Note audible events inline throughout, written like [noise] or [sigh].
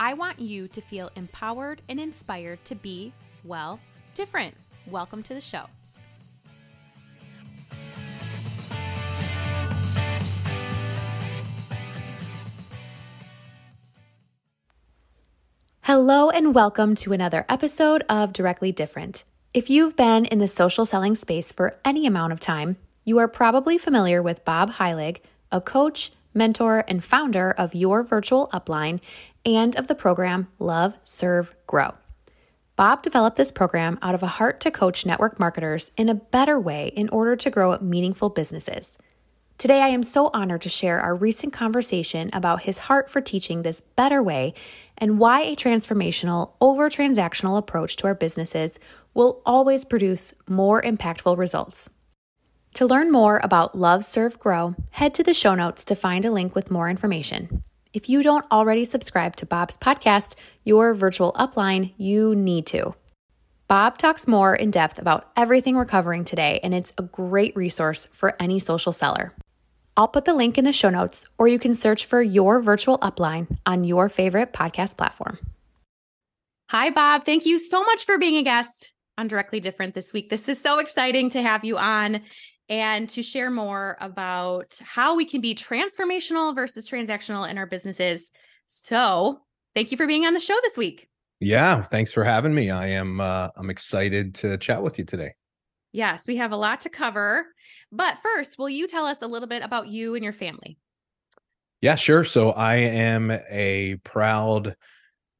I want you to feel empowered and inspired to be, well, different. Welcome to the show. Hello, and welcome to another episode of Directly Different. If you've been in the social selling space for any amount of time, you are probably familiar with Bob Heilig, a coach, mentor, and founder of Your Virtual Upline and of the program Love, Serve, Grow. Bob developed this program out of a heart to coach network marketers in a better way in order to grow meaningful businesses. Today, I am so honored to share our recent conversation about his heart for teaching this better way and why a transformational over transactional approach to our businesses will always produce more impactful results. To learn more about Love, Serve, Grow, head to the show notes to find a link with more information. If you don't already subscribe to Bob's podcast, Your Virtual Upline, you need to. Bob talks more in depth about everything we're covering today, and it's a great resource for any social seller. I'll put the link in the show notes, or you can search for Your Virtual Upline on your favorite podcast platform. Hi, Bob. Thank you so much for being a guest on Directly Different this week. This is so exciting to have you on and to share more about how we can be transformational versus transactional in our businesses. So, thank you for being on the show this week. Yeah, thanks for having me. I am uh, I'm excited to chat with you today. Yes, we have a lot to cover. But first, will you tell us a little bit about you and your family? Yeah, sure. So I am a proud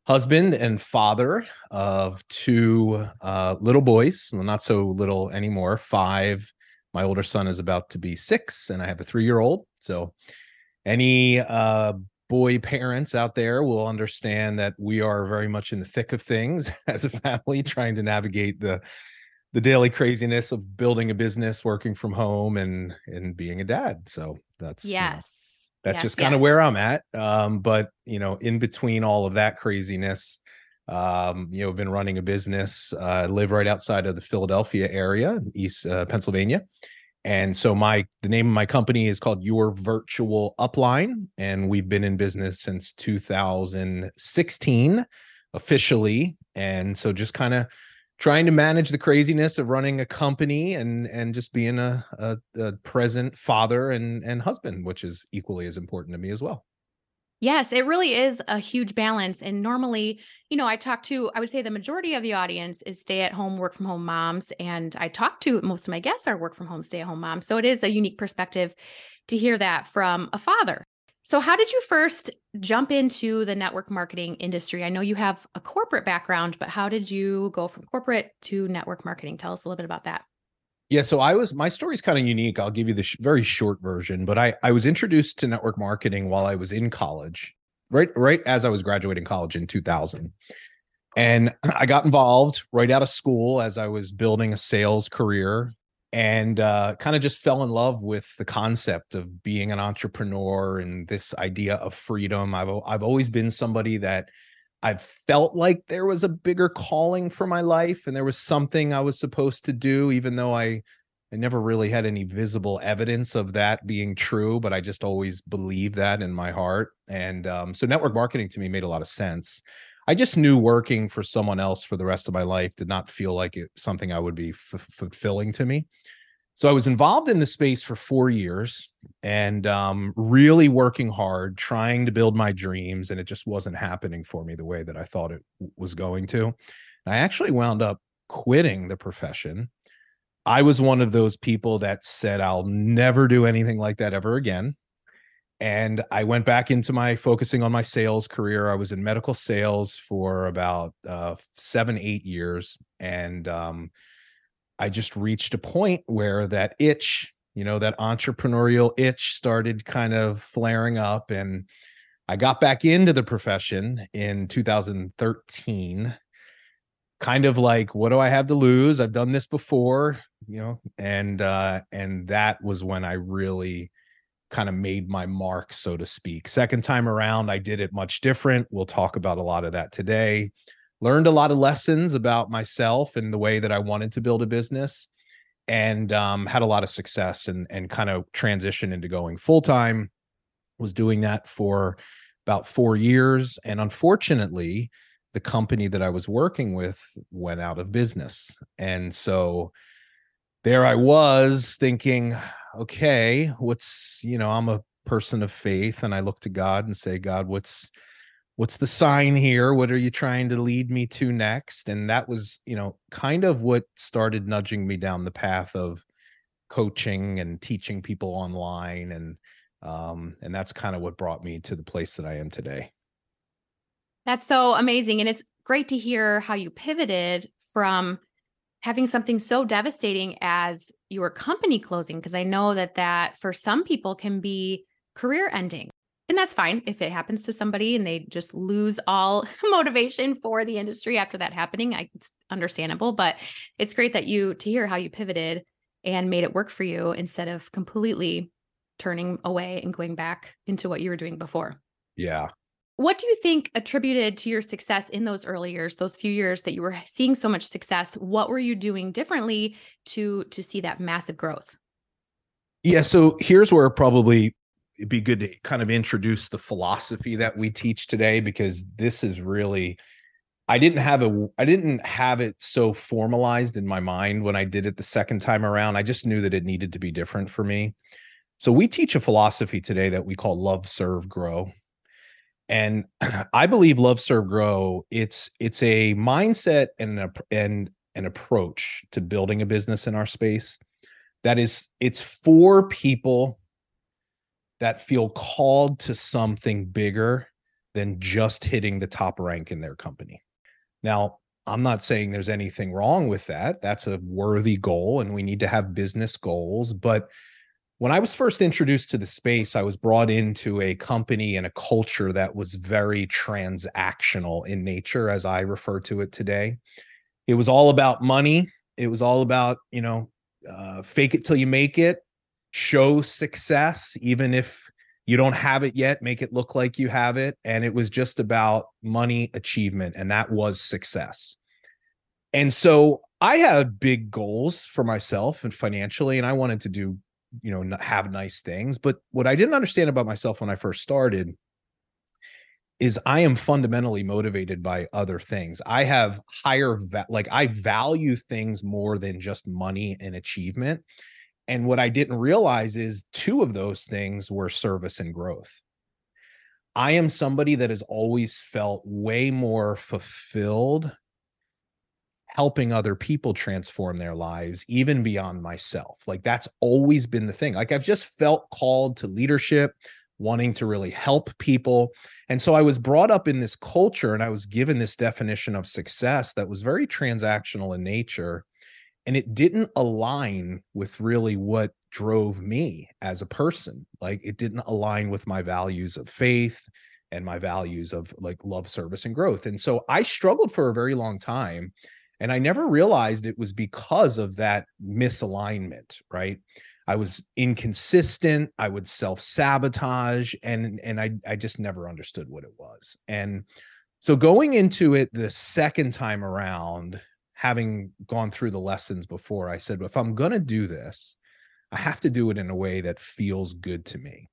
husband and father of two uh, little boys. Well, not so little anymore. Five my older son is about to be six, and I have a three year old. So, any uh, boy parents out there will understand that we are very much in the thick of things [laughs] as a family, trying to navigate the the daily craziness of building a business, working from home, and and being a dad. So that's yes. You know, that's yes, just kind of yes. where I'm at. Um, but you know, in between all of that craziness, um, you know, been running a business. Uh, live right outside of the Philadelphia area, East uh, Pennsylvania, and so my the name of my company is called Your Virtual Upline, and we've been in business since 2016 officially. And so just kind of trying to manage the craziness of running a company and and just being a, a, a present father and and husband, which is equally as important to me as well. Yes, it really is a huge balance. And normally, you know, I talk to, I would say the majority of the audience is stay at home, work from home moms. And I talk to most of my guests are work from home, stay at home moms. So it is a unique perspective to hear that from a father. So, how did you first jump into the network marketing industry? I know you have a corporate background, but how did you go from corporate to network marketing? Tell us a little bit about that. Yeah, so I was my story's kind of unique. I'll give you the sh- very short version, but I I was introduced to network marketing while I was in college, right right as I was graduating college in 2000. And [clears throat] I got involved right out of school as I was building a sales career and uh, kind of just fell in love with the concept of being an entrepreneur and this idea of freedom. I've I've always been somebody that I've felt like there was a bigger calling for my life and there was something I was supposed to do, even though I I never really had any visible evidence of that being true, but I just always believed that in my heart. And um, so network marketing to me made a lot of sense. I just knew working for someone else for the rest of my life did not feel like it something I would be f- fulfilling to me. So I was involved in the space for four years and um, really working hard, trying to build my dreams, and it just wasn't happening for me the way that I thought it was going to. And I actually wound up quitting the profession. I was one of those people that said, I'll never do anything like that ever again. And I went back into my focusing on my sales career. I was in medical sales for about uh, seven, eight years. And um, I just reached a point where that itch, you know, that entrepreneurial itch started kind of flaring up. And I got back into the profession in 2013 kind of like what do i have to lose? I've done this before you know and uh and that was when i really kind of made my mark so to speak. Second time around i did it much different. We'll talk about a lot of that today learned a lot of lessons about myself and the way that i wanted to build a business and um, had a lot of success and and kind of transition into going full time was doing that for about four years and unfortunately the company that I was working with went out of business. And so there I was thinking, okay, what's, you know, I'm a person of faith and I look to God and say, God, what's what's the sign here? What are you trying to lead me to next? And that was, you know, kind of what started nudging me down the path of coaching and teaching people online and um and that's kind of what brought me to the place that I am today. That's so amazing. And it's great to hear how you pivoted from having something so devastating as your company closing, because I know that that for some people can be career ending. And that's fine if it happens to somebody and they just lose all [laughs] motivation for the industry after that happening. I, it's understandable, but it's great that you to hear how you pivoted and made it work for you instead of completely turning away and going back into what you were doing before. Yeah. What do you think attributed to your success in those early years, those few years that you were seeing so much success? What were you doing differently to to see that massive growth? Yeah, so here's where probably it'd be good to kind of introduce the philosophy that we teach today because this is really I didn't have a I didn't have it so formalized in my mind when I did it the second time around. I just knew that it needed to be different for me. So we teach a philosophy today that we call love serve grow and [clears throat] i believe love serve grow it's it's a mindset and a, and an approach to building a business in our space that is it's for people that feel called to something bigger than just hitting the top rank in their company now i'm not saying there's anything wrong with that that's a worthy goal and we need to have business goals but when I was first introduced to the space, I was brought into a company and a culture that was very transactional in nature, as I refer to it today. It was all about money. It was all about, you know, uh, fake it till you make it, show success, even if you don't have it yet, make it look like you have it. And it was just about money achievement, and that was success. And so I had big goals for myself and financially, and I wanted to do you know have nice things but what i didn't understand about myself when i first started is i am fundamentally motivated by other things i have higher va- like i value things more than just money and achievement and what i didn't realize is two of those things were service and growth. I am somebody that has always felt way more fulfilled helping other people transform their lives even beyond myself. Like that's always been the thing. Like i've just felt called to leadership wanting to really help people. And so i was brought up in this culture and i was given this definition of success that was very transactional in nature and it didn't align with really what drove me as a person like it didn't align with my values of faith and my values of like love service and growth and so i struggled for a very long time and I never realized it was because of that misalignment, right? I was inconsistent, I would self-sabotage and and I I just never understood what it was. And so going into it the second time around, having gone through the lessons before, I said, if I'm going to do this, I have to do it in a way that feels good to me.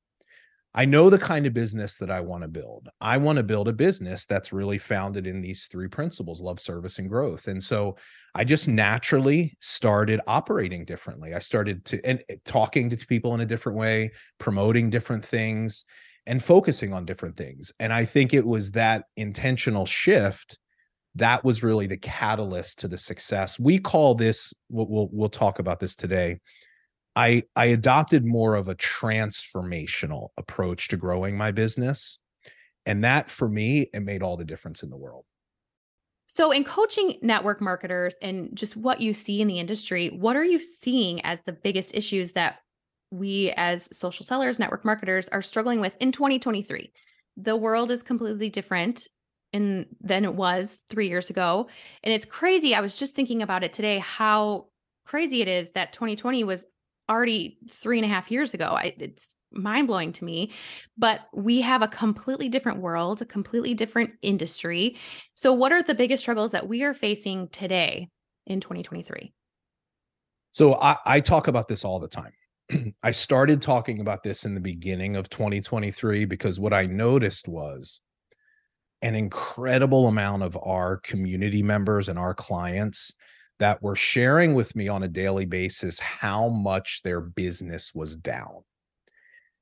I know the kind of business that I want to build. I want to build a business that's really founded in these three principles love, service, and growth. And so I just naturally started operating differently. I started to and eh, talking to people in a different way, promoting different things, and focusing on different things. And I think it was that intentional shift that was really the catalyst to the success. We call this, we'll, we'll, we'll talk about this today I I adopted more of a transformational approach to growing my business. And that for me, it made all the difference in the world. So, in coaching network marketers and just what you see in the industry, what are you seeing as the biggest issues that we as social sellers, network marketers are struggling with in 2023? the world is completely different in than it was 3 years ago. And it's crazy. I was just thinking about it today how crazy it is that 2020 was already three and a half years ago. I, it's mind blowing to me. But we have a completely different world, a completely different industry. So, what are the biggest struggles that we are facing today in 2023? So, I, I talk about this all the time. [clears throat] I started talking about this in the beginning of 2023 because what I noticed was an incredible amount of our community members and our clients that were sharing with me on a daily basis how much their business was down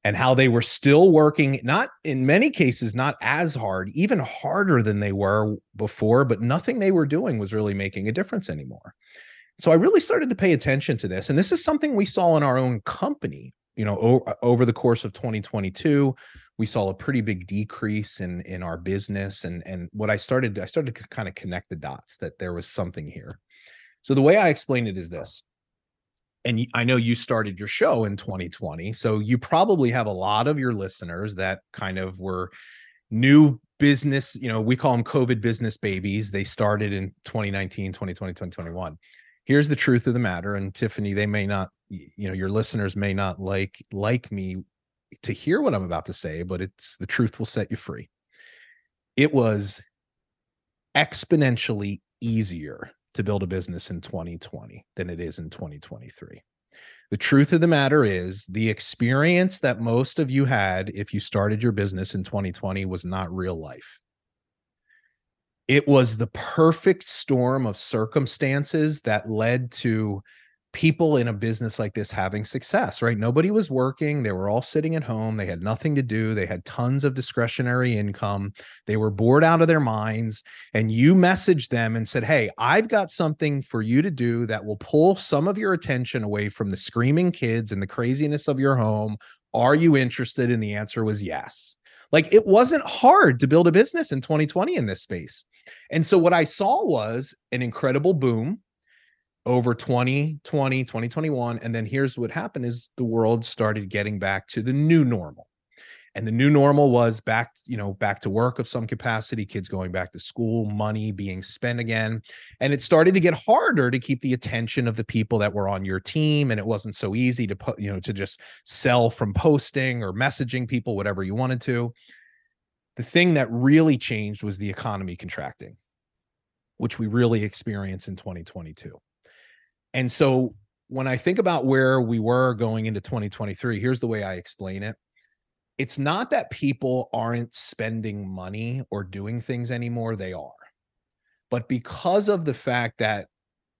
and how they were still working not in many cases not as hard even harder than they were before but nothing they were doing was really making a difference anymore. So i really started to pay attention to this and this is something we saw in our own company you know o- over the course of 2022 we saw a pretty big decrease in in our business and and what i started i started to kind of connect the dots that there was something here so the way i explain it is this and I know you started your show in 2020. So you probably have a lot of your listeners that kind of were new business, you know, we call them COVID business babies. They started in 2019, 2020, 2021. Here's the truth of the matter. And Tiffany, they may not, you know, your listeners may not like like me to hear what I'm about to say, but it's the truth will set you free. It was exponentially easier to build a business in 2020 than it is in 2023. The truth of the matter is, the experience that most of you had if you started your business in 2020 was not real life. It was the perfect storm of circumstances that led to people in a business like this having success, right? Nobody was working. They were all sitting at home. They had nothing to do. They had tons of discretionary income. They were bored out of their minds. And you messaged them and said, Hey, I've got something for you to do that will pull some of your attention away from the screaming kids and the craziness of your home. Are you interested? And the answer was yes. Like it wasn't hard to build a business in 2020 in this space. And so what I saw was an incredible boom over 2020 2021 and then here's what happened is the world started getting back to the new normal. And the new normal was back you know back to work of some capacity kids going back to school money being spent again. And it started to get harder to keep the attention of the people that were on your team and it wasn't so easy to put you know to just sell from posting or messaging people whatever you wanted to. The thing that really changed was the economy contracting which we really experienced in 2022 and so when I think about where we were going into 2023, here's the way I explain it. It's not that people aren't spending money or doing things anymore, they are. But because of the fact that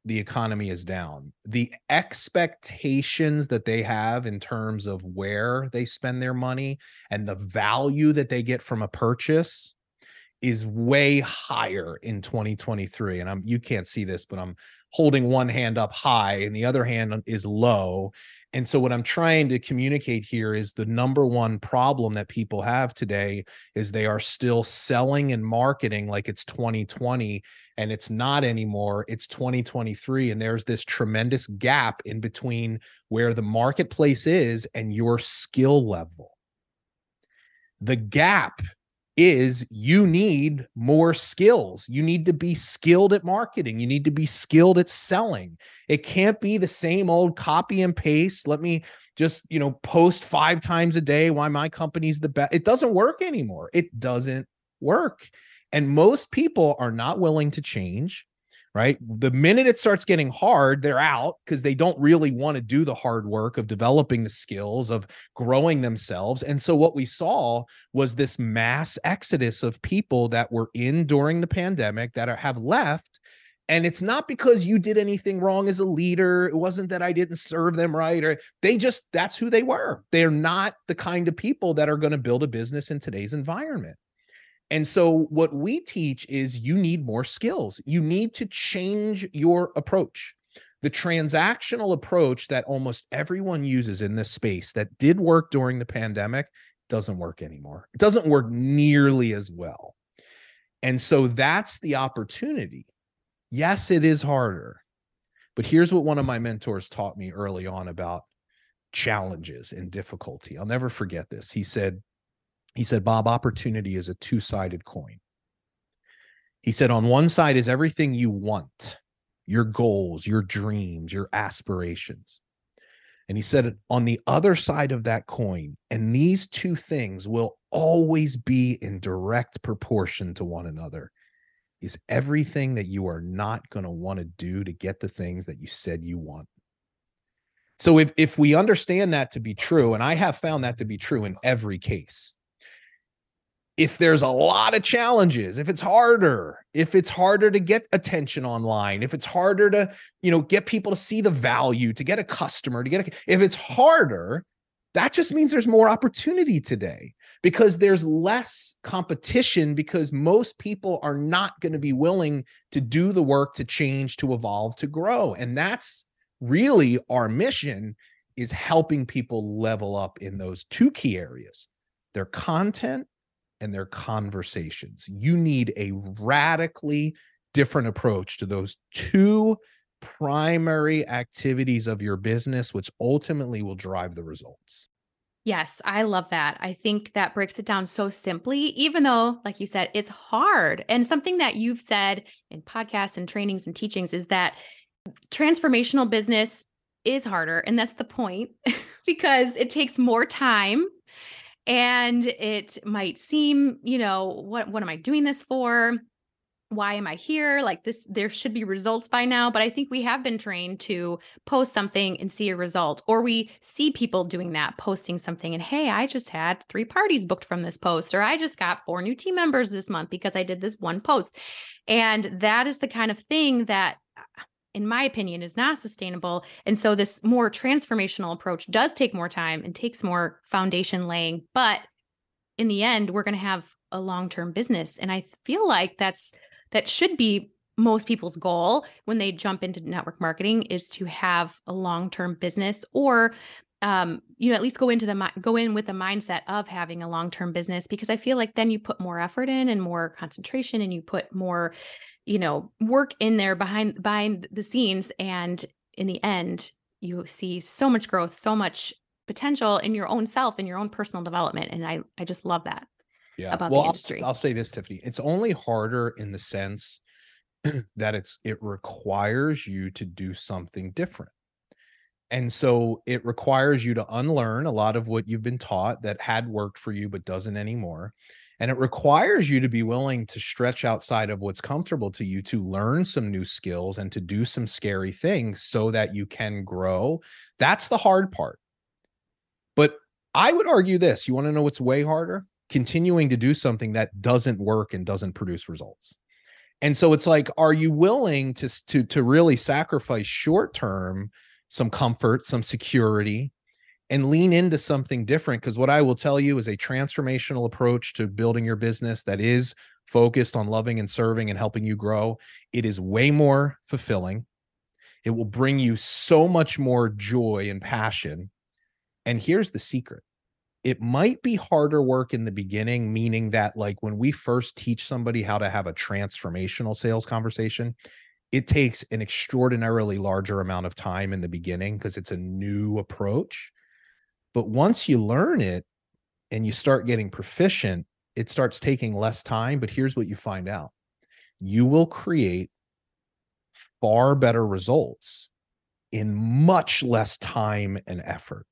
the economy is down, the expectations that they have in terms of where they spend their money and the value that they get from a purchase is way higher in 2023 and I'm you can't see this but I'm holding one hand up high and the other hand is low. And so what I'm trying to communicate here is the number one problem that people have today is they are still selling and marketing like it's 2020 and it's not anymore. It's 2023 and there's this tremendous gap in between where the marketplace is and your skill level. The gap is you need more skills. You need to be skilled at marketing. You need to be skilled at selling. It can't be the same old copy and paste. Let me just, you know, post five times a day why my company's the best. It doesn't work anymore. It doesn't work. And most people are not willing to change right? The minute it starts getting hard, they're out because they don't really want to do the hard work of developing the skills of growing themselves. And so what we saw was this mass exodus of people that were in during the pandemic that are, have left. And it's not because you did anything wrong as a leader. It wasn't that I didn't serve them right, or they just, that's who they were. They're not the kind of people that are going to build a business in today's environment. And so, what we teach is you need more skills. You need to change your approach. The transactional approach that almost everyone uses in this space that did work during the pandemic doesn't work anymore. It doesn't work nearly as well. And so, that's the opportunity. Yes, it is harder. But here's what one of my mentors taught me early on about challenges and difficulty. I'll never forget this. He said, He said, Bob, opportunity is a two sided coin. He said, on one side is everything you want, your goals, your dreams, your aspirations. And he said, on the other side of that coin, and these two things will always be in direct proportion to one another, is everything that you are not going to want to do to get the things that you said you want. So if if we understand that to be true, and I have found that to be true in every case, if there's a lot of challenges if it's harder if it's harder to get attention online if it's harder to you know get people to see the value to get a customer to get a, if it's harder that just means there's more opportunity today because there's less competition because most people are not going to be willing to do the work to change to evolve to grow. And that's really our mission is helping people level up in those two key areas their content and their conversations. You need a radically different approach to those two primary activities of your business, which ultimately will drive the results. Yes, I love that. I think that breaks it down so simply, even though, like you said, it's hard. And something that you've said in podcasts and trainings and teachings is that transformational business is harder. And that's the point [laughs] because it takes more time and it might seem you know what what am i doing this for? Why am i here? Like this there should be results by now but i think we have been trained to post something and see a result or we see people doing that posting something and hey i just had three parties booked from this post or i just got four new team members this month because i did this one post. And that is the kind of thing that uh, in my opinion, is not sustainable. And so this more transformational approach does take more time and takes more foundation laying. But in the end, we're going to have a long-term business. And I feel like that's that should be most people's goal when they jump into network marketing is to have a long-term business or um, you know, at least go into the go in with the mindset of having a long-term business because I feel like then you put more effort in and more concentration and you put more you know work in there behind behind the scenes and in the end you see so much growth so much potential in your own self in your own personal development and i i just love that yeah. about well, the industry. I'll, I'll say this tiffany it's only harder in the sense [clears throat] that it's it requires you to do something different. And so it requires you to unlearn a lot of what you've been taught that had worked for you but doesn't anymore and it requires you to be willing to stretch outside of what's comfortable to you to learn some new skills and to do some scary things so that you can grow. That's the hard part. But I would argue this you want to know what's way harder? Continuing to do something that doesn't work and doesn't produce results. And so it's like, are you willing to, to, to really sacrifice short term some comfort, some security, and lean into something different because what I will tell you is a transformational approach to building your business that is focused on loving and serving and helping you grow. It is way more fulfilling. It will bring you so much more joy and passion. And here's the secret it might be harder work in the beginning, meaning that, like, when we first teach somebody how to have a transformational sales conversation, it takes an extraordinarily larger amount of time in the beginning because it's a new approach. But once you learn it and you start getting proficient, it starts taking less time. But here's what you find out you will create far better results in much less time and effort.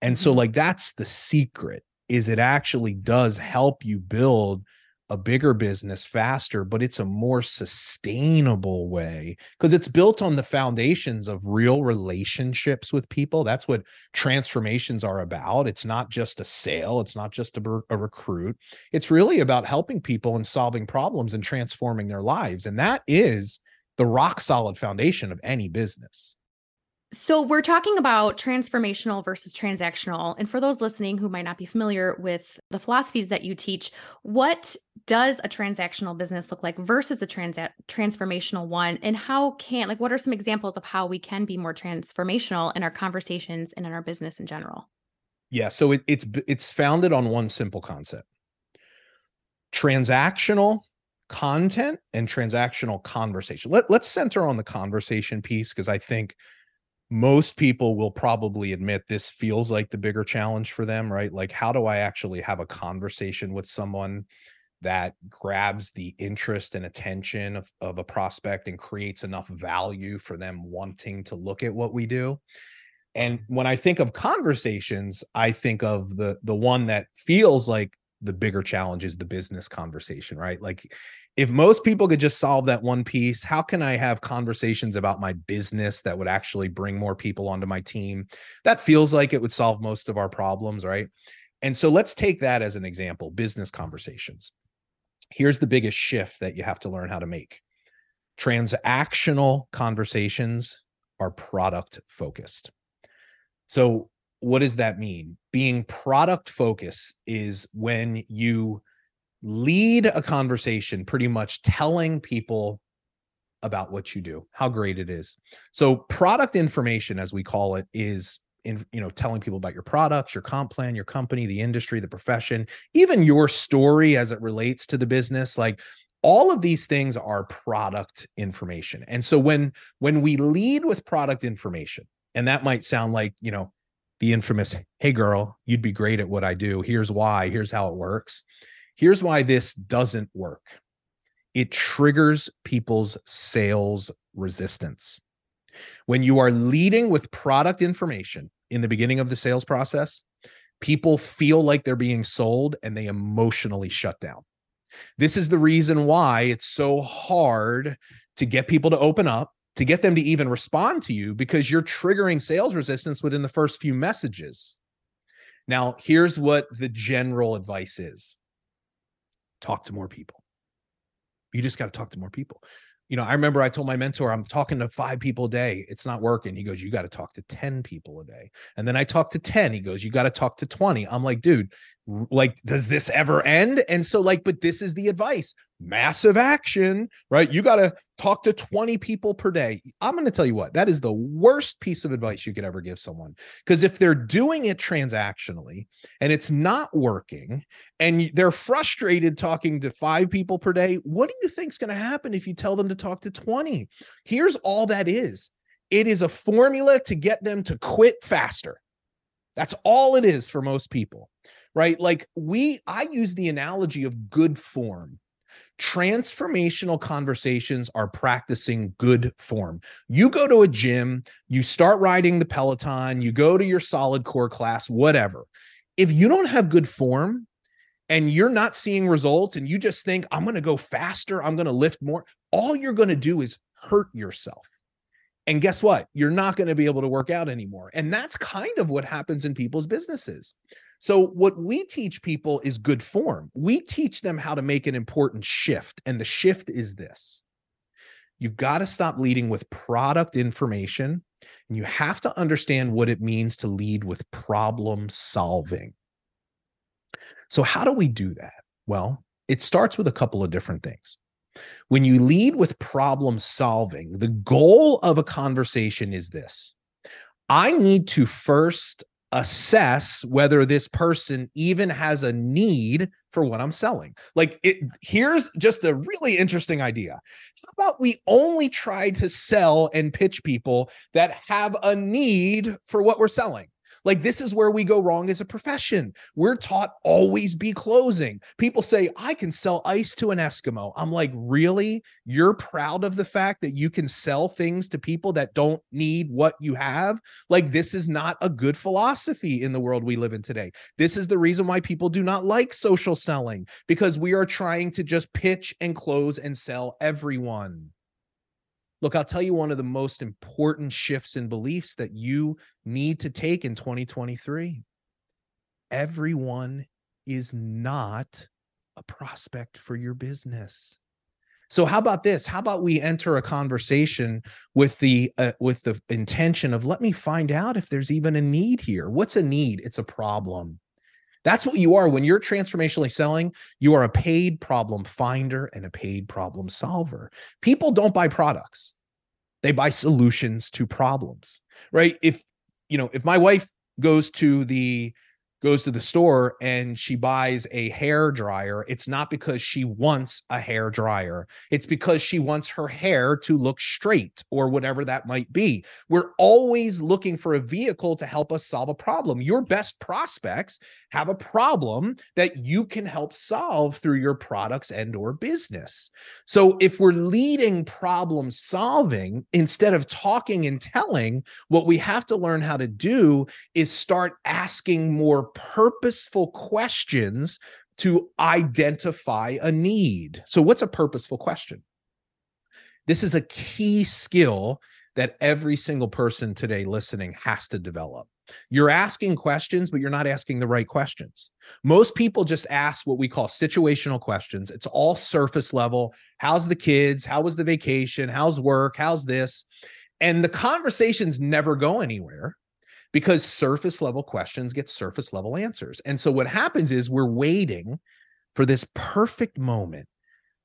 And so, mm-hmm. like, that's the secret is it actually does help you build a bigger business faster, but it's a more sustainable way because it's built on the foundations of real relationships with people. That's what transformations are about. It's not just a sale, it's not just a, a recruit. It's really about helping people and solving problems and transforming their lives. And that is the rock solid foundation of any business. So, we're talking about transformational versus transactional. And for those listening who might not be familiar with the philosophies that you teach, what does a transactional business look like versus a trans- transformational one? And how can, like, what are some examples of how we can be more transformational in our conversations and in our business in general? Yeah. So, it, it's it's founded on one simple concept transactional content and transactional conversation. Let, let's center on the conversation piece because I think most people will probably admit this feels like the bigger challenge for them, right? Like, how do I actually have a conversation with someone that grabs the interest and attention of, of a prospect and creates enough value for them wanting to look at what we do? And when I think of conversations, I think of the the one that feels like the bigger challenge is the business conversation, right? Like if most people could just solve that one piece, how can I have conversations about my business that would actually bring more people onto my team? That feels like it would solve most of our problems, right? And so let's take that as an example business conversations. Here's the biggest shift that you have to learn how to make transactional conversations are product focused. So, what does that mean? Being product focused is when you lead a conversation pretty much telling people about what you do how great it is. So product information as we call it is in you know telling people about your products your comp plan your company the industry the profession even your story as it relates to the business. Like all of these things are product information. And so when when we lead with product information and that might sound like you know the infamous hey girl you'd be great at what i do. Here's why. Here's how it works Here's why this doesn't work it triggers people's sales resistance. When you are leading with product information in the beginning of the sales process, people feel like they're being sold and they emotionally shut down. This is the reason why it's so hard to get people to open up, to get them to even respond to you, because you're triggering sales resistance within the first few messages. Now, here's what the general advice is talk to more people. You just got to talk to more people. You know, I remember I told my mentor, I'm talking to five people a day. It's not working. He goes, You got to talk to 10 people a day. And then I talked to 10. He goes, You got to talk to 20. I'm like, dude, like does this ever end? And so like but this is the advice massive action right? You got to talk to 20 people per day. I'm going to tell you what that is the worst piece of advice you could ever give someone. Because if they're doing it transactionally and it's not working and they're frustrated talking to 5 people per day what do you think is going to happen if you tell them to talk to 20 here's all that is. It is a formula to get them to quit faster. That's all it is for most people right? Like we, I use the analogy of good form. Transformational conversations are practicing good form. You go to a gym, you start riding the Peloton, you go to your solid core class, whatever. If you don't have good form, and you're not seeing results and you just think I'm going to go faster, I'm going to lift more, all you're going to do is hurt yourself. And guess what? You're not going to be able to work out anymore. And that's kind of what happens in people's businesses. So, what we teach people is good form. We teach them how to make an important shift. And the shift is this you got to stop leading with product information, and you have to understand what it means to lead with problem solving. So, how do we do that? Well, it starts with a couple of different things. When you lead with problem solving, the goal of a conversation is this I need to first assess whether this person even has a need for what I'm selling. Like it here's just a really interesting idea. How about we only try to sell and pitch people that have a need for what we're selling? Like this is where we go wrong as a profession. We're taught always be closing. People say, I can sell ice to an Eskimo. I'm like, really? You're proud of the fact that you can sell things to people that don't need what you have? Like, this is not a good philosophy in the world we live in today. This is the reason why people do not like social selling because we are trying to just pitch and close and sell everyone. Look, I'll tell you one of the most important shifts in beliefs that you need to take in 2023. Everyone is not a prospect for your business. So how about this? How about we enter a conversation with the uh, with the intention of let me find out if there's even a need here. What's a need? It's a problem. That's what you are when you're transformationally selling. You are a paid problem finder and a paid problem solver. People don't buy products. They buy solutions to problems. Right? If you know, if my wife goes to the goes to the store and she buys a hair dryer, it's not because she wants a hair dryer. It's because she wants her hair to look straight or whatever that might be. We're always looking for a vehicle to help us solve a problem. Your best prospects have a problem that you can help solve through your products and or business. So if we're leading problem solving instead of talking and telling, what we have to learn how to do is start asking more purposeful questions to identify a need. So what's a purposeful question? This is a key skill that every single person today listening has to develop. You're asking questions, but you're not asking the right questions. Most people just ask what we call situational questions. It's all surface level. How's the kids? How was the vacation? How's work? How's this? And the conversations never go anywhere because surface level questions get surface level answers. And so what happens is we're waiting for this perfect moment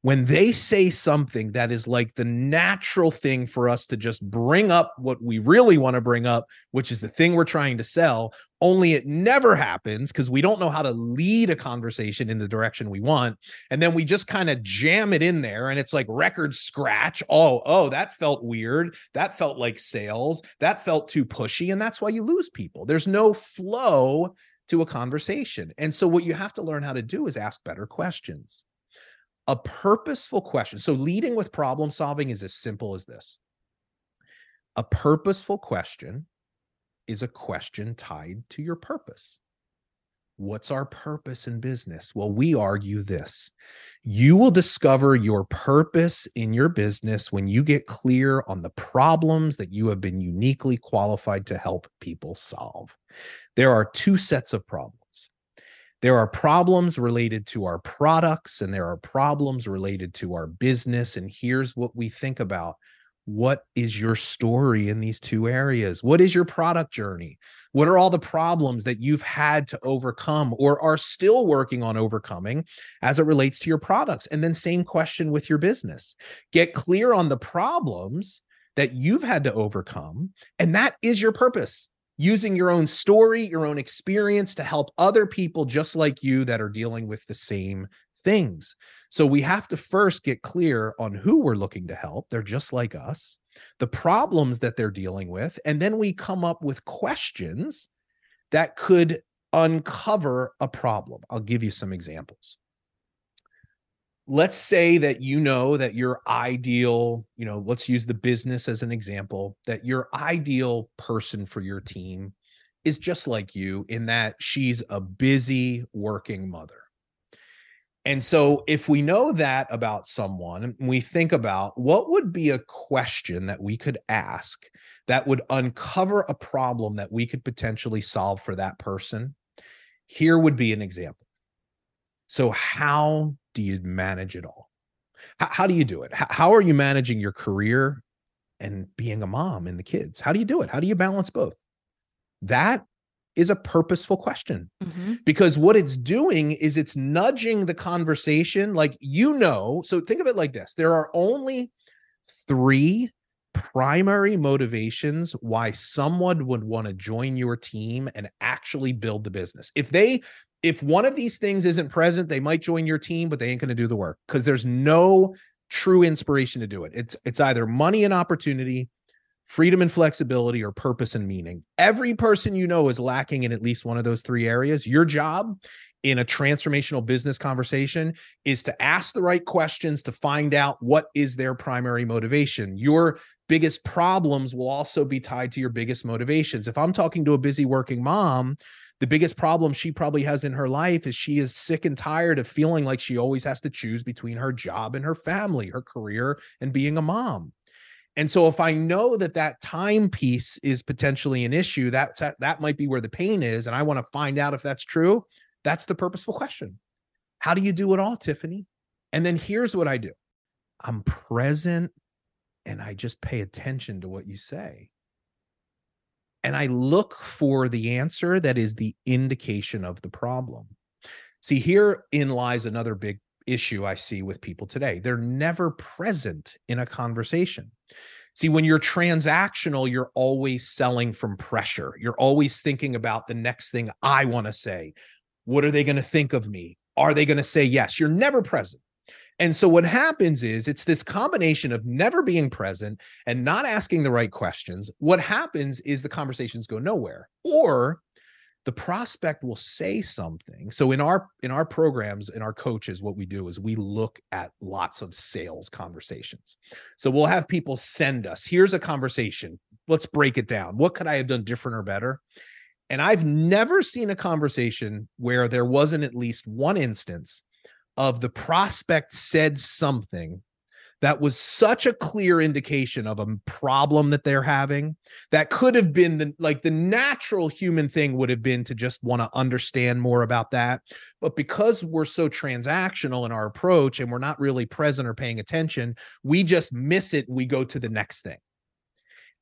when they say something that is like the natural thing for us to just bring up what we really want to bring up, which is the thing we're trying to sell, only it never happens because we don't know how to lead a conversation in the direction we want. And then we just kind of jam it in there and it's like record scratch. Oh, oh, that felt weird. That felt like sales. That felt too pushy. And that's why you lose people. There's no flow to a conversation. And so what you have to learn how to do is ask better questions a purposeful question. So, leading with problem solving is as simple as this a purposeful question is a question tied to your purpose. What's our purpose in business? Well, we argue this. You will discover your purpose in your business when you get clear on the problems that you have been uniquely qualified to help people solve. There are two sets of problems there are problems related to our products and there are problems related to our business. And here's what we think about what is your story in these two areas? What is your product journey? What are all the problems that you've had to overcome or are still working on overcoming as it relates to your products? And then, same question with your business. Get clear on the problems that you've had to overcome, and that is your purpose using your own story, your own experience to help other people just like you that are dealing with the same things. So we have to first get clear on who we're looking to help. They're just like us, the problems that they're dealing with. And then we come up with questions that could uncover a problem. I'll give you some examples let's say that you know that your ideal, you know, let's use the business as an example, that your ideal person for your team is just like you in that she's a busy working mother. And so, if we know that about someone, we think about what would be a question that we could ask that would uncover a problem that we could potentially solve for that person. Here would be an example. So, how do you manage it all? How, how do you do it? How, how are you managing your career and being a mom and the kids? How do you do it? How do you balance both? That is a purposeful question mm-hmm. because what it's doing is it's nudging the conversation. Like, you know, so think of it like this there are only three primary motivations why someone would want to join your team and actually build the business. If they if one of these things isn't present, they might join your team, but they ain't going to do the work because there's no true inspiration to do it. It's it's either money and opportunity, freedom and flexibility, or purpose and meaning. Every person you know is lacking in at least one of those three areas. Your job in a transformational business conversation is to ask the right questions to find out what is their primary motivation. Your biggest problems will also be tied to your biggest motivations. If I'm talking to a busy working mom, the biggest problem she probably has in her life is she is sick and tired of feeling like she always has to choose between her job and her family, her career and being a mom. And so if I know that that time piece is potentially an issue, that that might be where the pain is and I want to find out if that's true, that's the purposeful question. How do you do it all, Tiffany? And then here's what I do. I'm present and I just pay attention to what you say and I look for the answer that is the indication of the problem. See, herein lies another big issue I see with people today. They're never present in a conversation. See, when you're transactional, you're always selling from pressure. You're always thinking about the next thing I want to say. What are they going to think of me? Are they going to say yes? You're never present. And so what happens is it's this combination of never being present and not asking the right questions. What happens is the conversations go nowhere or the prospect will say something. So in our in our programs in our coaches what we do is we look at lots of sales conversations. So we'll have people send us, here's a conversation. Let's break it down. What could I have done different or better? And I've never seen a conversation where there wasn't at least one instance of the prospect said something that was such a clear indication of a problem that they're having that could have been the like the natural human thing would have been to just want to understand more about that. But because we're so transactional in our approach and we're not really present or paying attention we just miss it we go to the next thing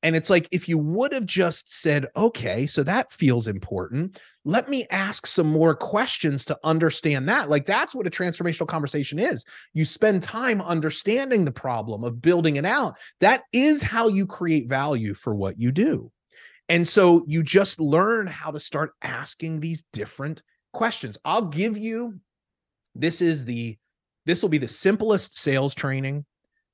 and it's like if you would have just said, okay, so that feels important. Let me ask some more questions to understand that. Like that's what a transformational conversation is. You spend time understanding the problem of building it out. That is how you create value for what you do. And so you just learn how to start asking these different questions. I'll give you this is the this will be the simplest sales training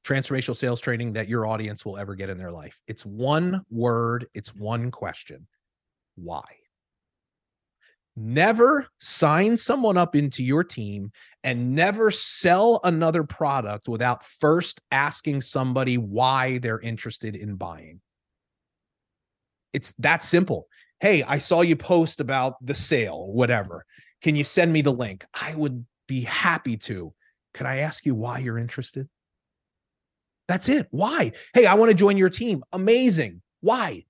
transformational sales training that your audience will ever get in their life. It's one word, it's mm-hmm. one question. Why? Never sign someone up into your team and never sell another product without first asking somebody why they're interested in buying. It's that simple. Hey, I saw you post about the sale, whatever. Can you send me the link? I would be happy to. Can I ask you why you're interested? That's it. Why? Hey, I want to join your team. Amazing. Why?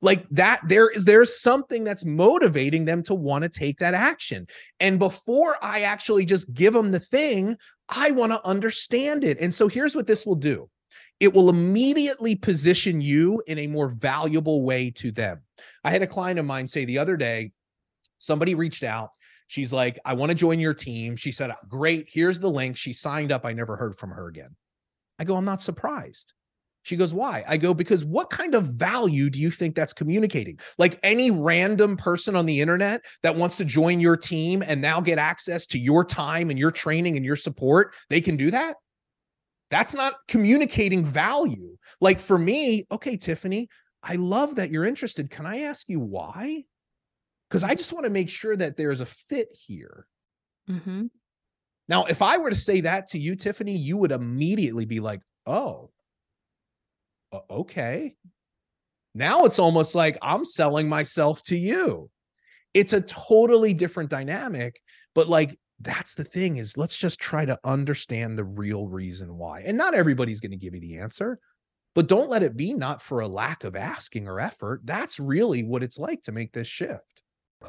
Like that, there is there's something that's motivating them to want to take that action. And before I actually just give them the thing, I want to understand it. And so here's what this will do. It will immediately position you in a more valuable way to them. I had a client of mine say the other day, somebody reached out. She's like, I want to join your team. She said, Great, here's the link. She signed up. I never heard from her again. I go, I'm not surprised. She goes, Why? I go, Because what kind of value do you think that's communicating? Like any random person on the internet that wants to join your team and now get access to your time and your training and your support, they can do that? That's not communicating value. Like for me, okay, Tiffany, I love that you're interested. Can I ask you why? Because I just want to make sure that there's a fit here. Mm-hmm. Now, if I were to say that to you, Tiffany, you would immediately be like, oh, okay. Now it's almost like I'm selling myself to you. It's a totally different dynamic, but like that's the thing is let's just try to understand the real reason why. And not everybody's going to give you the answer, but don't let it be not for a lack of asking or effort. That's really what it's like to make this shift.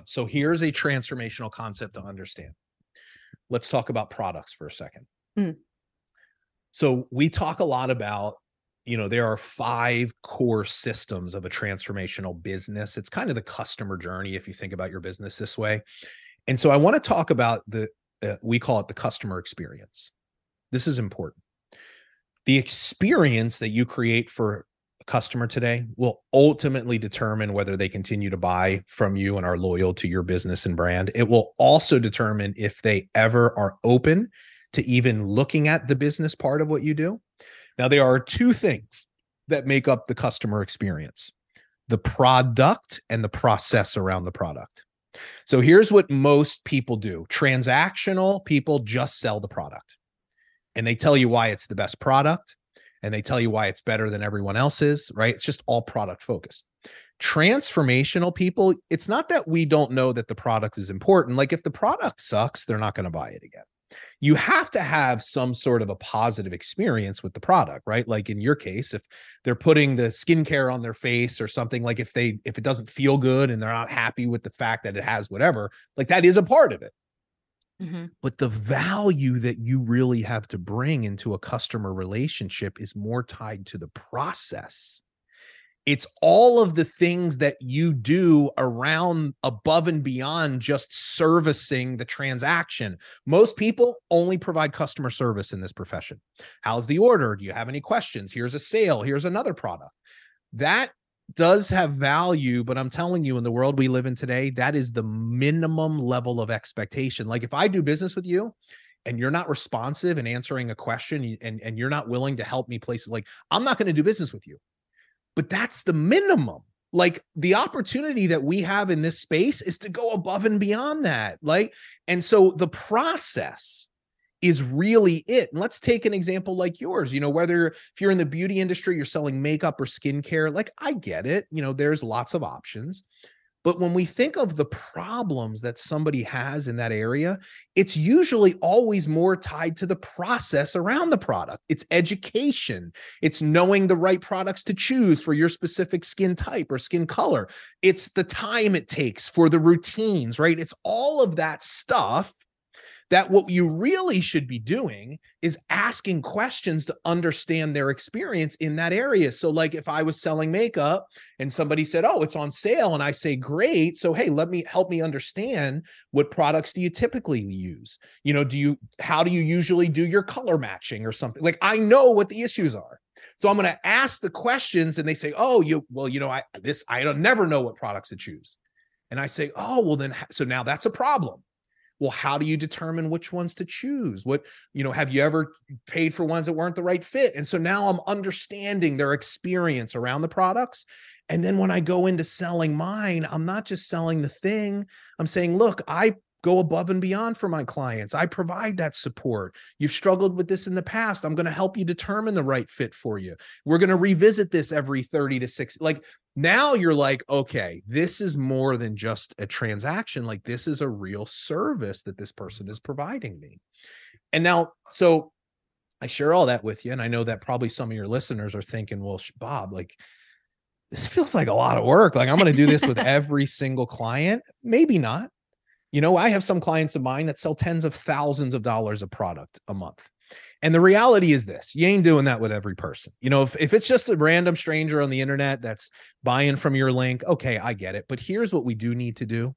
So here's a transformational concept to understand let's talk about products for a second. Mm. So we talk a lot about, you know, there are five core systems of a transformational business. It's kind of the customer journey if you think about your business this way. And so I want to talk about the, uh, we call it the customer experience. This is important. The experience that you create for customer today will ultimately determine whether they continue to buy from you and are loyal to your business and brand. It will also determine if they ever are open to even looking at the business part of what you do. Now, there are two things that make up the customer experience the product and the process around the product. So here's what most people do transactional people just sell the product and they tell you why it's the best product and they tell you why it's better than everyone else's, right? It's just all product focused. Transformational people, it's not that we don't know that the product is important. Like if the product sucks, they're not going to buy it again. You have to have some sort of a positive experience with the product, right? Like in your case, if they're putting the skincare on their face or something, like if they if it doesn't feel good and they're not happy with the fact that it has whatever, like that is a part of it. Mm-hmm. But the value that you really have to bring into a customer relationship is more tied to the process. It's all of the things that you do around above and beyond just servicing the transaction. Most people only provide customer service in this profession. How's the order? Do you have any questions? Here's a sale. Here's another product. That does have value, but I'm telling you, in the world we live in today, that is the minimum level of expectation. Like if I do business with you and you're not responsive and answering a question and, and you're not willing to help me places like I'm not going to do business with you but that's the minimum like the opportunity that we have in this space is to go above and beyond that like and so the process is really it and let's take an example like yours you know whether if you're in the beauty industry you're selling makeup or skincare like i get it you know there's lots of options but when we think of the problems that somebody has in that area, it's usually always more tied to the process around the product. It's education, it's knowing the right products to choose for your specific skin type or skin color. It's the time it takes for the routines, right? It's all of that stuff that what you really should be doing is asking questions to understand their experience in that area. So, like if I was selling makeup and somebody said, Oh, it's on sale, and I say, Great. So, hey, let me help me understand what products do you typically use? You know, do you, how do you usually do your color matching or something? Like, I know what the issues are. So I'm going to ask the questions and they say, "Oh, you well, you know, I this I don't never know what products to choose." And I say, "Oh, well then so now that's a problem." Well how do you determine which ones to choose? What you know have you ever paid for ones that weren't the right fit? And so now i'm understanding their experience around the products. And then when i go into selling mine i'm not just selling the thing. I'm saying look i go above and beyond for my clients. I provide that support. You've struggled with this in the past. I'm going to help you determine the right fit for you. We're going to revisit this every 30 to 60. Like now you're like, okay, this is more than just a transaction. Like this is a real service that this person is providing me. And now, so I share all that with you. And I know that probably some of your listeners are thinking, well, Bob, like, this feels like a lot of work. Like, I'm going to do this with [laughs] every single client. Maybe not. You know, I have some clients of mine that sell tens of thousands of dollars of product a month. And the reality is this you ain't doing that with every person. You know, if, if it's just a random stranger on the internet that's buying from your link, okay, I get it. But here's what we do need to do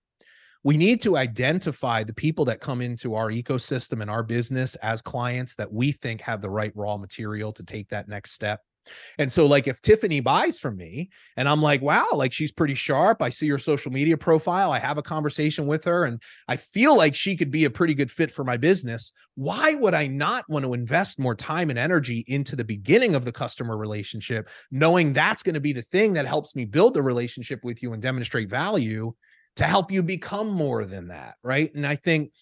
we need to identify the people that come into our ecosystem and our business as clients that we think have the right raw material to take that next step. And so, like, if Tiffany buys from me and I'm like, wow, like she's pretty sharp. I see her social media profile. I have a conversation with her and I feel like she could be a pretty good fit for my business. Why would I not want to invest more time and energy into the beginning of the customer relationship, knowing that's going to be the thing that helps me build the relationship with you and demonstrate value to help you become more than that? Right. And I think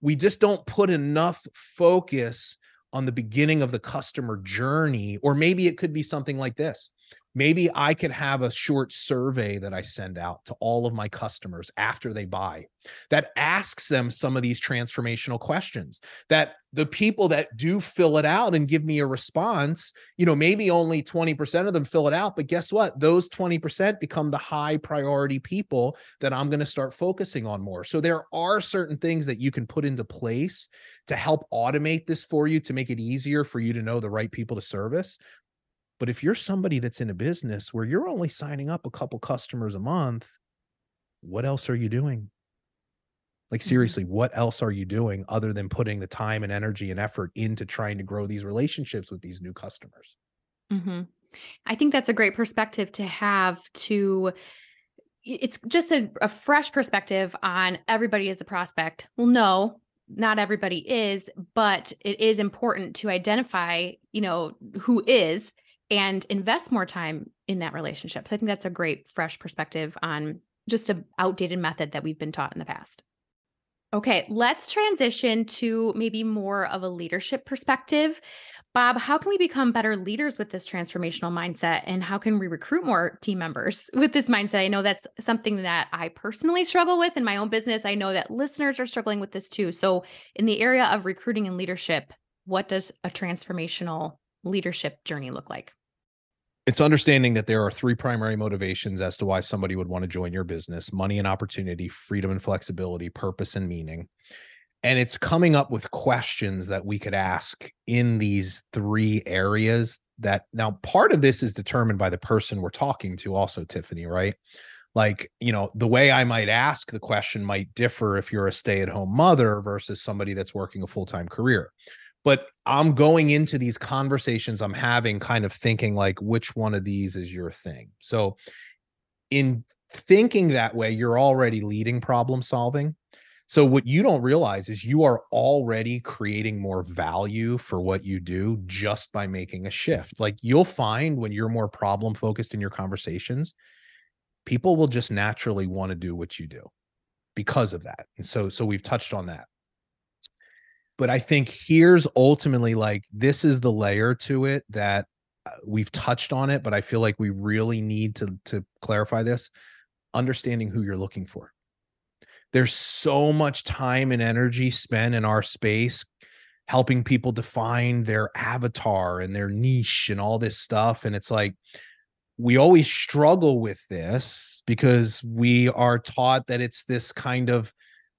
we just don't put enough focus on the beginning of the customer journey or maybe it could be something like this maybe I could have a short survey that I send out to all of my customers after they buy that asks them some of these transformational questions that the people that do fill it out and give me a response, you know, maybe only 20% of them fill it out, but guess what? Those 20% become the high priority people that I'm going to start focusing on more. So there are certain things that you can put into place to help automate this for you to make it easier for you to know the right people to service. But if you're somebody that's in a business where you're only signing up a couple customers a month, what else are you doing? Like, mm-hmm. seriously, what else are you doing other than putting the time and energy and effort into trying to grow these relationships with these new customers? Mm-hmm. I think that's a great perspective to have to it's just a, a, fresh perspective on everybody as a prospect. Well, no, not everybody is, but it is important to identify, you know, who is and invest more time in that relationship. So I think that's a great fresh perspective on just an outdated method that we've been taught in the past. Okay, let's transition to maybe more of a leadership perspective. Bob, how can we become better leaders with this transformational mindset? And how can we recruit more team members [laughs] with this mindset? I know that's something that I personally struggle with in my own business. I know that listeners are struggling with this too. So, in the area of recruiting and leadership, what does a transformational leadership journey look like? It's understanding that there are three primary motivations as to why somebody would want to join your business money and opportunity, freedom and flexibility, purpose and meaning. And it's coming up with questions that we could ask in these three areas that now part of this is determined by the person we're talking to also tiffany right like you know the way i might ask the question might differ if you're a stay-at-home mother versus somebody that's working a full-time career but i'm going into these conversations i'm having kind of thinking like which one of these is your thing so in thinking that way you're already leading problem solving so what you don't realize is you are already creating more value for what you do just by making a shift. Like you'll find when you're more problem focused in your conversations, people will just naturally want to do what you do because of that. And so so we've touched on that. But I think here's ultimately like this is the layer to it that uh, we've touched on it, but I feel like we really need to to clarify this, understanding who you're looking for. There's so much time and energy spent in our space helping people define their avatar and their niche and all this stuff and it's like we always struggle with this because we are taught that it's this kind of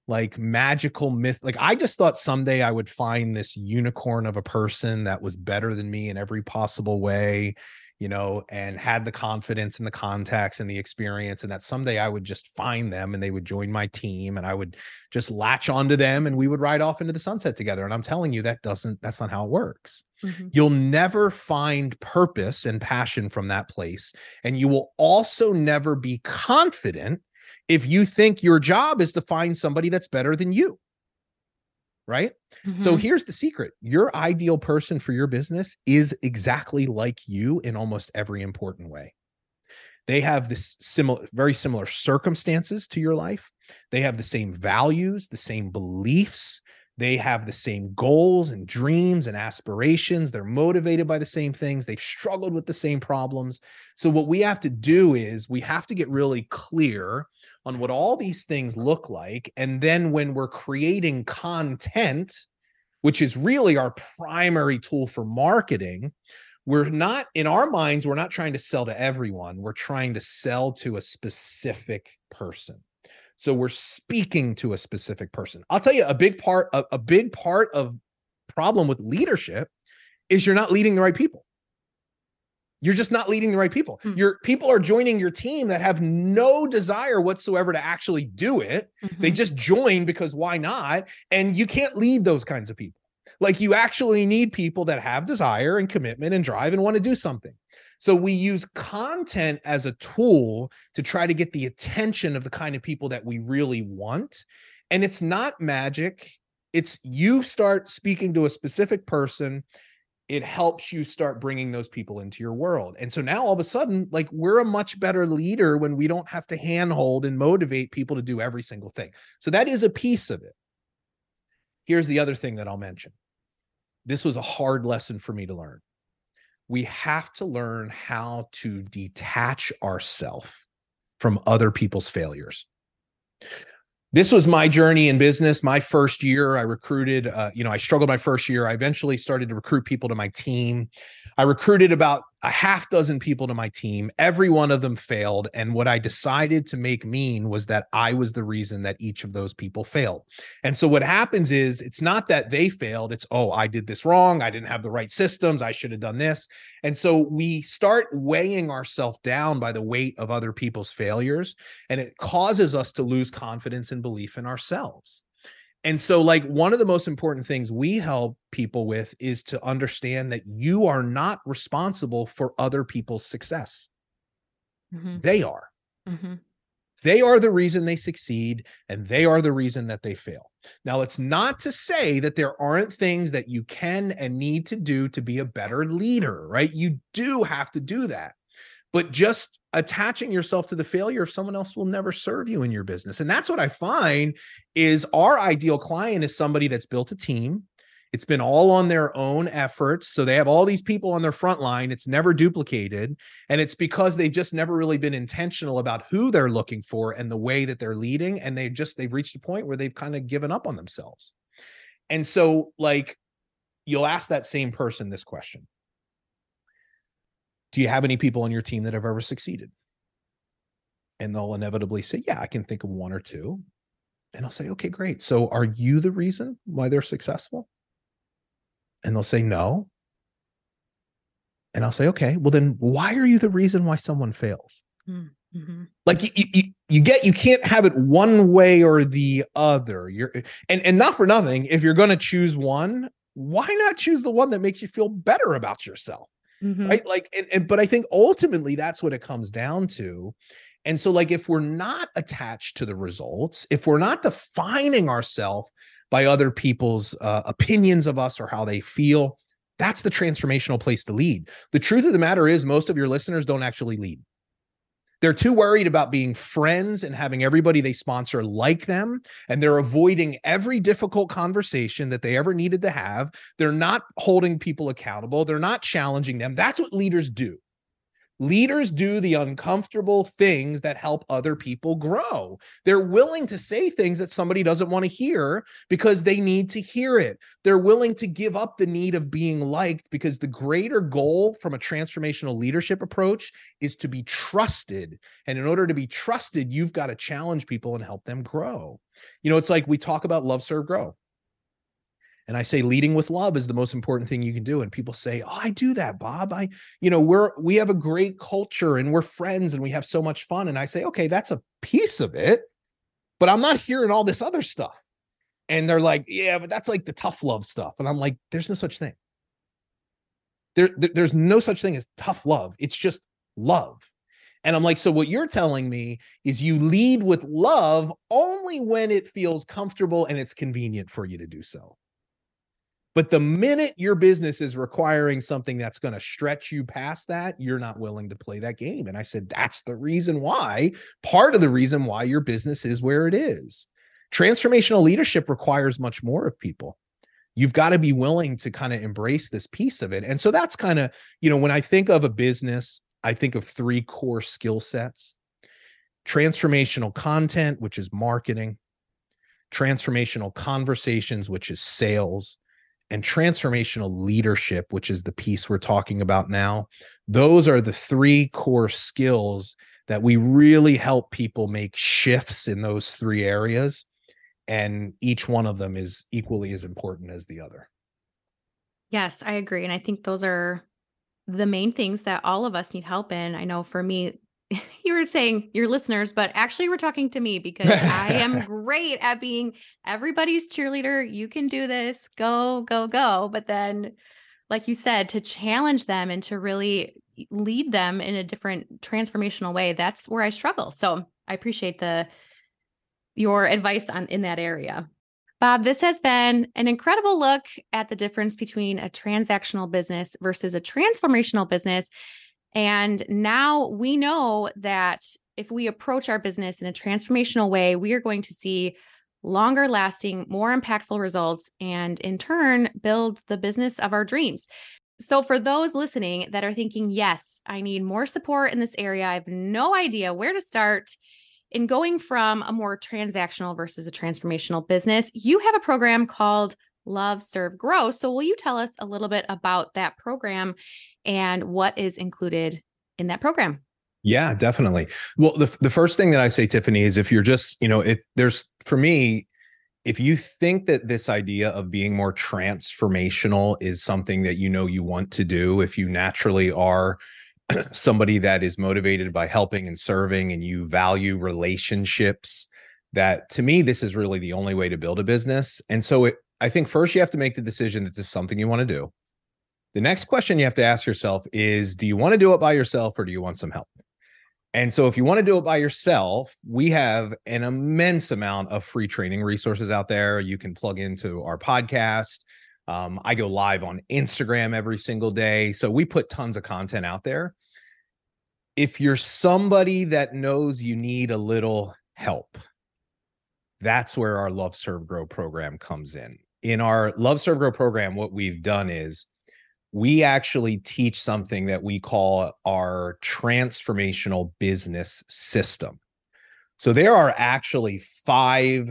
like magical myth. Like I just thought someday I would find this unicorn of a person that was better than me in every possible way you know, and had the confidence and the contacts and the experience, and that someday I would just find them and they would join my team and I would just latch onto them and we would ride off into the sunset together. And I'm telling you, that doesn't, that's not how it works. Mm-hmm. You'll never find purpose and passion from that place. And you will also never be confident if you think your job is to find somebody that's better than you right? Mm-hmm. So here's the secret your ideal person for your business is exactly like you in almost every important way. They have this similar, very similar circumstances to your life. They have the same values, the same beliefs. They have the same goals and dreams and aspirations. They're motivated by the same things. They've struggled with the same problems. So, what we have to do is we have to get really clear on what all these things look like. And then when we're creating content, which is really our primary tool for marketing, we're not in our minds, we're not trying to sell to everyone. We're trying to sell to a specific person. So we're speaking to a specific person. I'll tell you a big part, a, a big part of problem with leadership is you're not leading the right people. You're just not leading the right people. Mm-hmm. Your people are joining your team that have no desire whatsoever to actually do it. Mm-hmm. They just join because why not? And you can't lead those kinds of people. Like you actually need people that have desire and commitment and drive and want to do something. So we use content as a tool to try to get the attention of the kind of people that we really want. And it's not magic. It's you start speaking to a specific person it helps you start bringing those people into your world. And so now all of a sudden, like we're a much better leader when we don't have to handhold and motivate people to do every single thing. So that is a piece of it. Here's the other thing that I'll mention. This was a hard lesson for me to learn. We have to learn how to detach ourselves from other people's failures. This was my journey in business my first year i recruited uh, you know i struggled my first year i eventually started to recruit people to my team. I recruited about a half dozen people to my team every one of them failed and what i decided to make mean was that i was the reason that each of those people failed. And so what happens is it's not that they failed it's oh i did this wrong i didn't have the right systems i should have done this. And so we start weighing ourselves down by the weight of other people's failures and it causes us to lose confidence and belief in ourselves and so, like, one of the most important things we help people with is to understand that you are not responsible for other people's success. Mm-hmm. They are. Mm-hmm. They are the reason they succeed and they are the reason that they fail. Now, it's not to say that there aren't things that you can and need to do to be a better leader, right? You do have to do that but just attaching yourself to the failure of someone else will never serve you in your business. And that's what i find is our ideal client is somebody that's built a team. It's been all on their own efforts. So they have all these people on their front line. It's never duplicated. And it's because they've just never really been intentional about who they're looking for and the way that they're leading. And they just they've reached a point where they've kind of given up on themselves. And so like you'll ask that same person this question do you have any people on your team that have ever succeeded? And they'll inevitably say, Yeah, I can think of one or two. And I'll say, Okay, great. So are you the reason why they're successful? And they'll say, No. And I'll say, okay, well, then why are you the reason why someone fails? Mm-hmm. Like you, you, you get, you can't have it one way or the other. You're, and, and not for nothing, if you're going to choose one, why not choose the one that makes you feel better about yourself? Mm-hmm. Right. Like, and, and, but I think ultimately that's what it comes down to. And so, like, if we're not attached to the results, if we're not defining ourselves by other people's uh, opinions of us or how they feel, that's the transformational place to lead. The truth of the matter is, most of your listeners don't actually lead. They're too worried about being friends and having everybody they sponsor like them. And they're avoiding every difficult conversation that they ever needed to have. They're not holding people accountable. They're not challenging them. That's what leaders do. Leaders do the uncomfortable things that help other people grow. They're willing to say things that somebody doesn't want to hear because they need to hear it. They're willing to give up the need of being liked because the greater goal from a transformational leadership approach is to be trusted. And in order to be trusted, you've got to challenge people and help them grow. You know, it's like we talk about love, serve, grow. And I say leading with love is the most important thing you can do. And people say, Oh, I do that, Bob. I, you know, we're, we have a great culture and we're friends and we have so much fun. And I say, Okay, that's a piece of it, but I'm not hearing all this other stuff. And they're like, Yeah, but that's like the tough love stuff. And I'm like, There's no such thing. There, there's no such thing as tough love. It's just love. And I'm like, so what you're telling me is you lead with love only when it feels comfortable and it's convenient for you to do so. But the minute your business is requiring something that's going to stretch you past that, you're not willing to play that game. And I said, that's the reason why, part of the reason why your business is where it is. Transformational leadership requires much more of people. You've got to be willing to kind of embrace this piece of it. And so that's kind of, you know, when I think of a business, I think of three core skill sets transformational content, which is marketing, transformational conversations, which is sales, and transformational leadership, which is the piece we're talking about now. Those are the three core skills that we really help people make shifts in those three areas. And each one of them is equally as important as the other. Yes, I agree. And I think those are the main things that all of us need help in. I know for me, [laughs] you were saying your listeners, but actually we're talking to me because I am [laughs] great at being everybody's cheerleader. You can do this. Go, go, go. But then like you said, to challenge them and to really lead them in a different transformational way, that's where I struggle. So I appreciate the your advice on in that area. Bob, this has been an incredible look at the difference between a transactional business versus a transformational business and now we know that if we approach our business in a transformational way, we are going to see longer lasting, more impactful results, and in turn, build the business of our dreams. So, for those listening that are thinking, yes, I need more support in this area, I have no idea where to start in going from a more transactional versus a transformational business, you have a program called Love, Serve, Grow. So, will you tell us a little bit about that program and what is included in that program. Yeah, definitely. Well, the the first thing that I say, Tiffany, is if you're just, you know, if there's for me, if you think that this idea of being more transformational is something that you know you want to do, if you naturally are [clears throat] somebody that is motivated by helping and serving and you value relationships, that to me, this is really the only way to build a business. And so it, I think first you have to make the decision that this is something you want to do. The next question you have to ask yourself is do you want to do it by yourself or do you want some help? And so, if you want to do it by yourself, we have an immense amount of free training resources out there. You can plug into our podcast. Um, I go live on Instagram every single day. So, we put tons of content out there. If you're somebody that knows you need a little help, that's where our Love Serve Grow program comes in. In our Love Serve Grow program, what we've done is we actually teach something that we call our transformational business system. So there are actually five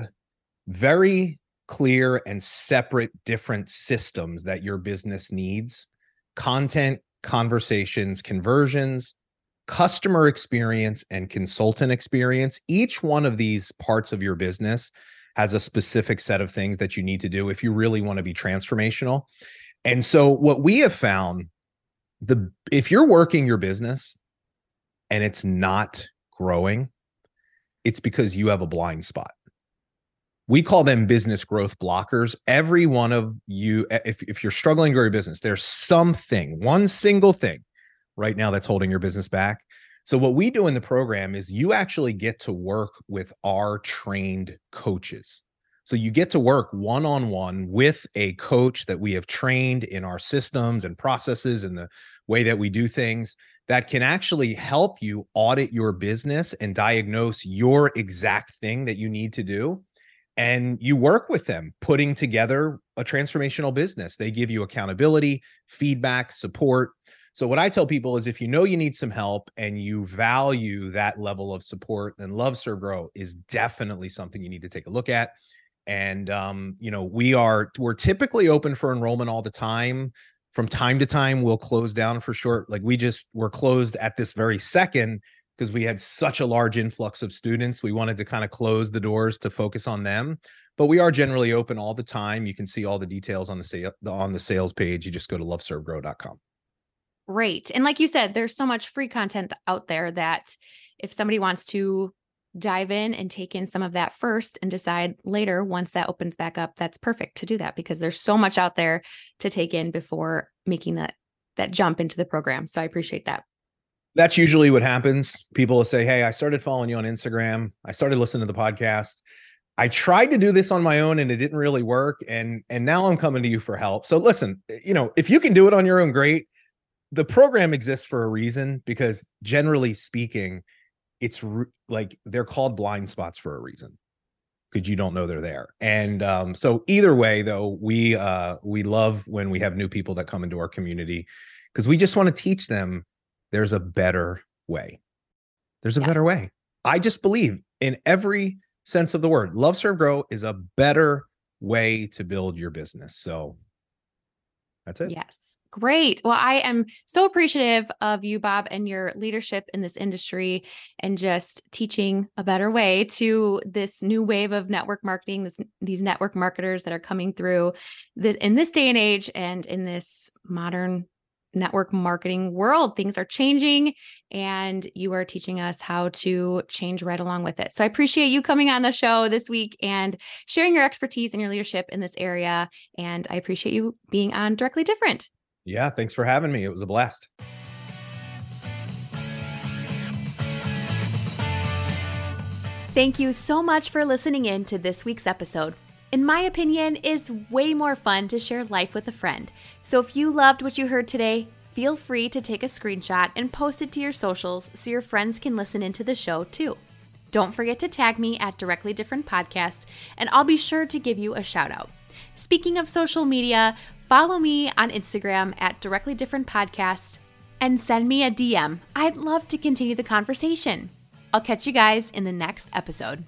very clear and separate different systems that your business needs content, conversations, conversions, customer experience, and consultant experience. Each one of these parts of your business has a specific set of things that you need to do if you really want to be transformational. And so what we have found the if you're working your business and it's not growing, it's because you have a blind spot. We call them business growth blockers. Every one of you, if, if you're struggling to grow your business, there's something, one single thing right now that's holding your business back. So, what we do in the program is you actually get to work with our trained coaches. So, you get to work one on one with a coach that we have trained in our systems and processes and the way that we do things that can actually help you audit your business and diagnose your exact thing that you need to do. And you work with them putting together a transformational business. They give you accountability, feedback, support. So, what I tell people is if you know you need some help and you value that level of support, then Love Serve Grow is definitely something you need to take a look at. And um, you know, we are we're typically open for enrollment all the time. From time to time, we'll close down for short. Like we just were closed at this very second because we had such a large influx of students. We wanted to kind of close the doors to focus on them but we are generally open all the time. You can see all the details on the sale on the sales page. You just go to loveservegrow.com. Great. And like you said, there's so much free content out there that if somebody wants to dive in and take in some of that first and decide later once that opens back up that's perfect to do that because there's so much out there to take in before making that that jump into the program so i appreciate that. That's usually what happens. People will say hey i started following you on instagram. I started listening to the podcast. I tried to do this on my own and it didn't really work and and now i'm coming to you for help. So listen eh, you know if you can do it on your own great the program exists for a reason because generally speaking it's re- like they're called blind spots for a reason because you don't know they're there. And um, so either way though we uh, we love when we have new people that come into our community because we just want to teach them there's a better way. There's a yes. better way. I just believe in every sense of the word love serve grow is a better way to build your business. So that's it yes Great. Well, I am so appreciative of you, Bob, and your leadership in this industry and just teaching a better way to this new wave of network marketing, this, these network marketers that are coming through this, in this day and age and in this modern network marketing world. Things are changing and you are teaching us how to change right along with it. So I appreciate you coming on the show this week and sharing your expertise and your leadership in this area. And I appreciate you being on Directly Different. Yeah, thanks for having me. It was a blast. Thank you so much for listening in to this week's episode. In my opinion, it's way more fun to share life with a friend. So if you loved what you heard today, feel free to take a screenshot and post it to your socials so your friends can listen into the show too. Don't forget to tag me at Directly Different Podcast, and I'll be sure to give you a shout out. Speaking of social media, Follow me on Instagram at Directly Different Podcast and send me a DM. I'd love to continue the conversation. I'll catch you guys in the next episode.